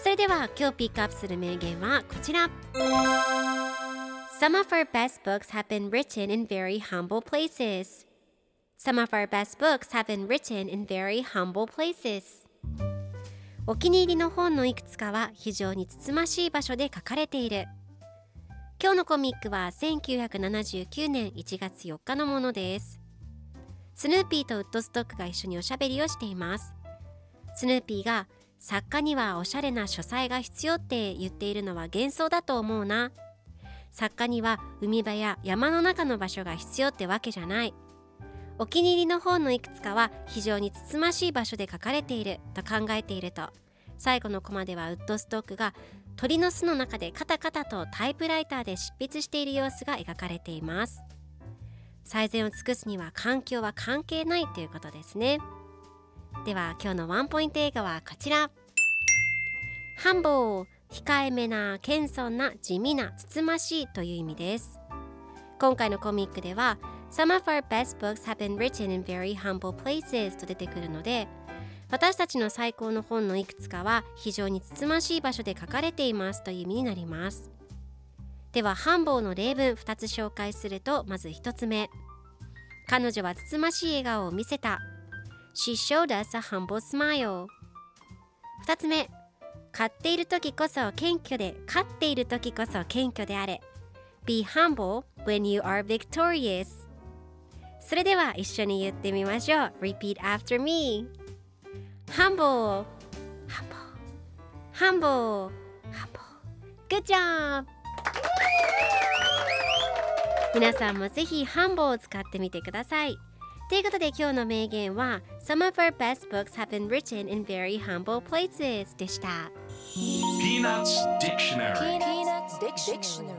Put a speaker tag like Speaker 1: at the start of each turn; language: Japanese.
Speaker 1: それでは今日ピックアップする名言はこちら Some of our best books have been written in very humble places Some of our best books have been written in very humble places お気に入りの本のいくつかは非常につつましい場所で書かれている今日のコミックは1979年1月4日のものですスヌーピーとウッドストックが一緒におしゃべりをしていますスヌーピーが作家にはおしゃれな書斎が必要って言っているのは幻想だと思うな。作家には海辺や山の中の場所が必要ってわけじゃない。お気に入りの本のいくつかは非常につつましい場所で書かれていると考えていると。最後のコマではウッドストックが鳥の巣の中でカタカタとタイプライターで執筆している様子が描かれています。最善を尽くすには環境は関係ないということですね。では今日のワンポイント映画はこちら。ハンボー控えめな謙遜な地味なつつましいという意味です。今回のコミックでは Some of our best books have been written in very humble places と出てくるので私たちの最高の本のいくつかは非常につつましい場所で書かれていますという意味になります。では繁忙の例文2つ紹介するとまず1つ目。彼女はつつましい笑顔を見せた。She showed us a humble smile 2つ目買っている時こそ謙虚で勝っている時こそ謙虚であれ Be humble when you are victorious それでは一緒に言ってみましょう Repeat after me Humble Humble Humble Humble Good job 皆さんもぜひ Humble を使ってみてくださいということで今日の名言は Some of our best books have been written in very humble places でした
Speaker 2: Peanuts Dictionary
Speaker 3: Peanuts Dictionary